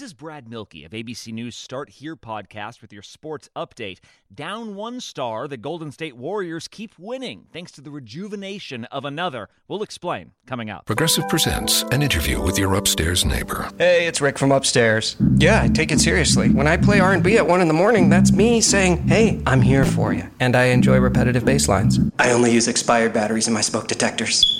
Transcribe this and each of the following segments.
This is Brad Milkey of ABC News Start Here podcast with your sports update. Down one star, the Golden State Warriors keep winning thanks to the rejuvenation of another. We'll explain coming up. Progressive presents an interview with your upstairs neighbor. Hey, it's Rick from upstairs. Yeah, I take it seriously. When I play R&B at 1 in the morning, that's me saying, "Hey, I'm here for you." And I enjoy repetitive bass lines. I only use expired batteries in my smoke detectors.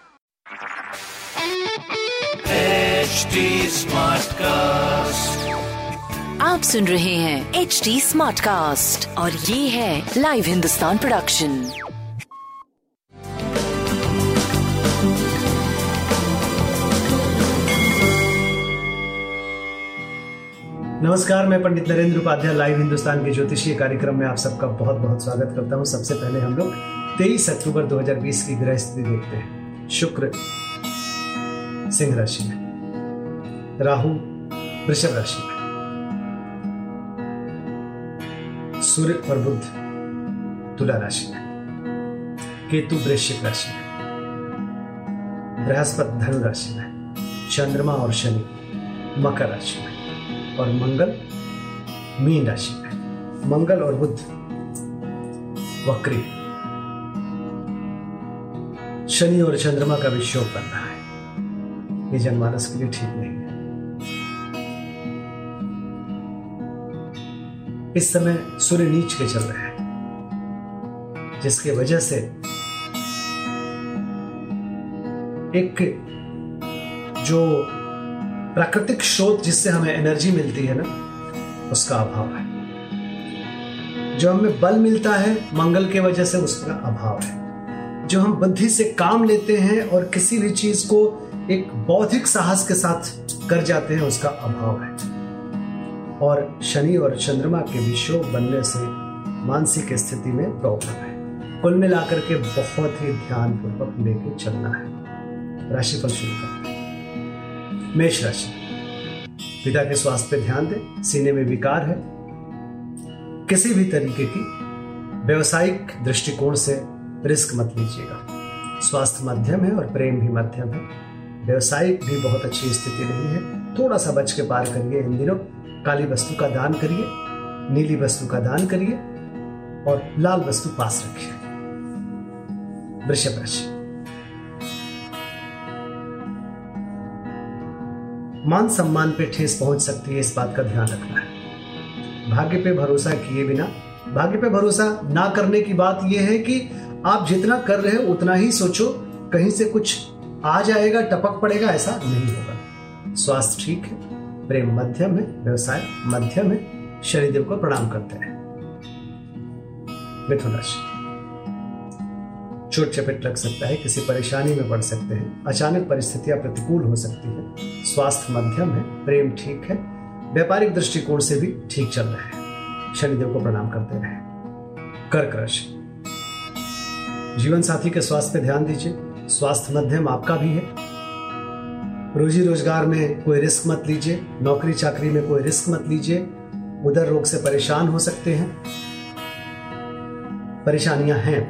आप सुन रहे हैं H D smart cast और ये है live Hindustan production नमस्कार मैं Pandit Narendra Upadhyay live Hindustan के ज्योतिषीय कार्यक्रम में आप सबका बहुत बहुत स्वागत करता हूँ। सबसे पहले हम लोग 23 अक्टूबर 2020 की ग्रह स्थिति देखते हैं। शुक्र सिंह राशि में। राहु, वृषभ राशि में। सूर्य और बुद्ध तुला राशि में। केतु वृश्चिक राशि में। बृहस्पति धनु राशि में। चंद्रमा और शनि मकर राशि में। और मंगल, मीन राशि में। मंगल और बुद्ध वक्री। शनि और चंद्रमा का भी योग बन रहा है। ये जनमानस के लिए ठीक नहीं। इस समय सूर्य नीच के चल रहे हैं, जिसके वजह से एक जो प्राकृतिक स्रोत जिससे हमें एनर्जी मिलती है ना, उसका अभाव है। जो हमें बल मिलता है, मंगल के वजह से उसका अभाव है। जो हम बुद्धि से काम लेते हैं और किसी भी चीज़ को एक बौद्धिक साहस के साथ कर जाते हैं, उसका अभाव है। और शनि और चंद्रमा के विशोक बनने से मानसिक स्थिति में प्रॉब्लम है। कुल मिलाकर के बहुत ही ध्यान पूर्वक लेके चलना है। राशिफल शुरू करते हैं। मेष राशि। पिता के स्वास्थ्य पे ध्यान दें। सीने में विकार है। किसी भी तरीके की व्यवसायिक दृष्टिकोण से रिस्क मत लीजिएगा। स्वास्थ्य मध्यम है और प्रेम भी मध्यम है। व्यवसायिक भी बहुत अच्छी स्थिति नहीं है। थोड़ा सा बच के पार करिए इन दिनों। काली वस्तु का दान करिए, नीली वस्तु का दान करिए और लाल वस्तु पास रखिए। वृषभ राशि। मान सम्मान पे ठेस पहुँच सकती है, इस बात का ध्यान रखना है। भाग्य पे भरोसा किए बिना, भाग्य पे भरोसा ना करने की बात यह है कि आप जितना कर रहे हो, उतना ही सोचो, कहीं से कुछ आ जाएगा, टपक पड़ेगा, ऐसा नहीं होगा। स्वास्थ्य ठीक है प्रेम मध्यम है, व्यवसाय मध्यम है, शनिदेव को प्रणाम करते हैं। मिथुन राशि। चोट चपेट लग सकता है, किसी परेशानी में पड़ सकते हैं, अचानक परिस्थितियाँ प्रतिकूल हो सकती है। स्वास्थ्य मध्यम है, प्रेम ठीक है, व्यापारिक दृष्टिकोण से भी ठीक चल रहा है। शनिदेव को प्रणाम करते रहे। कर्क राशि। जीवन साथी के स्वास्थ्य पर ध्यान दीजिए, स्वास्थ्य मध्यम आपका भी है रोजी रोज़गार में कोई रिस्क मत लीजिए नौकरी चाकरी में कोई रिस्क मत लीजिए। उधर रोग से परेशान हो सकते हैं। परेशानियाँ हैं।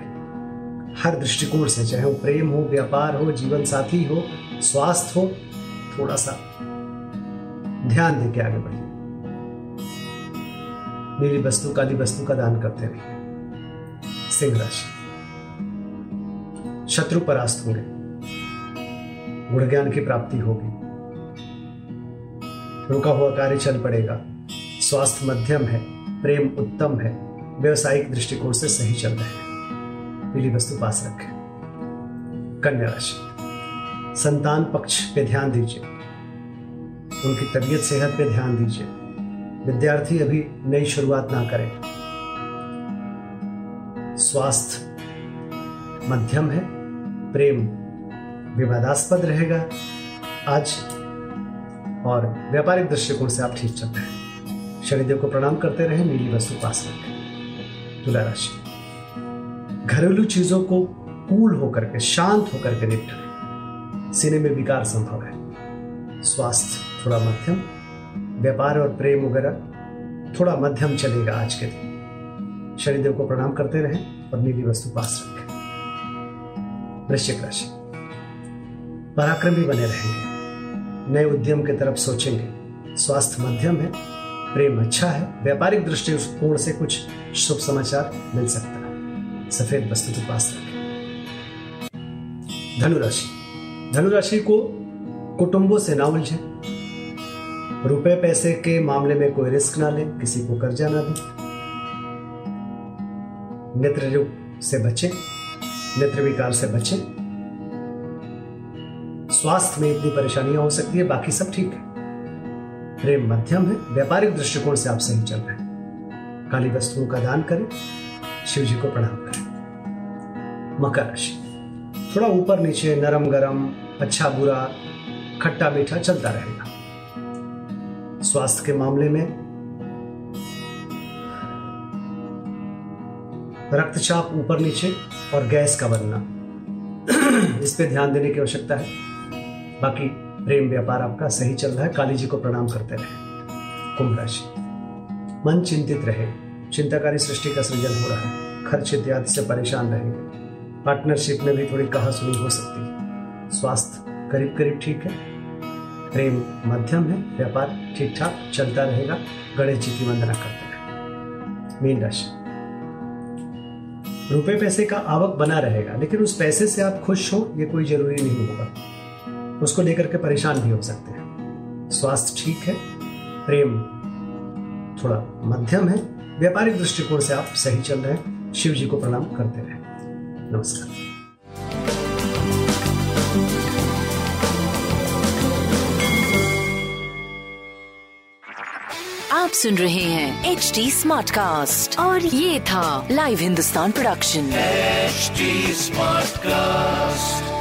हर दृष्टिकोण से चाहे वो प्रेम हो, व्यापार हो, जीवन साथी हो, स्वास्थ्य हो थोड़ा सा ध्यान दे के आगे बढ़िए। नीली वस्तु, काली वस्तु का दान करते रहिए। सिंह राशि। शत्रु परास्त होंगे गुण ज्ञान की प्राप्ति होगी। रुका हुआ कार्य चल पड़ेगा। स्वास्थ्य मध्यम है, प्रेम उत्तम है, व्यवसायिक दृष्टिकोण से सही चल रहे हैं। पीली वस्तु पास रखें। कन्या राशि। संतान पक्ष पे ध्यान दीजिए। उनकी तबीयत सेहत पे ध्यान दीजिए। विद्यार्थी अभी नई शुरुआत ना करें। स्वास्थ्य मध्यम है, प्रेम विवादास्पद रहेगा। आज और व्यापारिक दृष्टिकोण से आप ठीक चल रहे हैं। शनिदेव को प्रणाम करते रहे, नीली वस्तु पास रखें। तुला राशि। घरेलू चीज़ों को कूल होकर के, शांत होकर के निपटाएँ सीने में विकार संभव है। स्वास्थ्य थोड़ा मध्यम, व्यापार और प्रेम वगैरह थोड़ा मध्यम चलेगा आज के दिन। शनिदेव को प्रणाम करते रहें और नीली वस्तु पास रखें। वृश्चिक राशि। पराक्रमी बने रहेंगे। नए उद्यम की तरफ़ सोचेंगे। स्वास्थ्य मध्यम है, प्रेम अच्छा है, व्यापारिक दृष्टिकोण से कुछ शुभ समाचार मिल सकता है। सफ़ेद वस्तु के पास रखें। धनुराशि। धनुराशि को कुटुंबों से ना उलझे। रुपए पैसे के मामले में कोई रिस्क ना ले, किसी को कर्जा ना दे। नेत्र से बचे, नेत्र विकार से बचे। स्वास्थ्य में इतनी परेशानियाँ हो सकती है, बाकी सब ठीक है। प्रेम मध्यम है, व्यापारिक दृष्टिकोण से आप सही चल रहे हैं। काली वस्तुओं का दान करें, शिव जी को प्रणाम करें। मकर राशि। थोड़ा ऊपर नीचे, नरम गरम अच्छा बुरा, खट्टा मीठा चलता रहेगा। स्वास्थ्य के मामले में रक्तचाप ऊपर नीचे और गैस का बनना। इस पे ध्यान देने की आवश्यकता है। बाकी प्रेम व्यापार आपका सही चल रहा है, काली जी को प्रणाम करते रहे। कुंभ राशि। मन चिंतित रहे, चिंताकारी सृष्टि का सृजन हो रहा है खर्च इत्यादि से परेशान रहेंगे। पार्टनरशिप में भी थोड़ी कहा सुनी हो सकती है। स्वास्थ्य करीब करीब ठीक है। प्रेम मध्यम है, व्यापार ठीक ठाक चलता रहेगा, गणेश जी की वंदना करते रहे। मीन राशि। रुपए पैसे का आवक बना रहेगा, लेकिन उस पैसे से आप खुश हो, ये कोई ज़रूरी नहीं होगा। उसको लेकर के परेशान भी हो सकते हैं। स्वास्थ्य ठीक है प्रेम थोड़ा मध्यम है व्यापारिक दृष्टिकोण से आप सही चल रहे हैं शिव जी को प्रणाम करते रहे। नमस्कार। आप सुन रहे हैं एच डी स्मार्ट कास्ट और ये था live Hindustan production H smart cast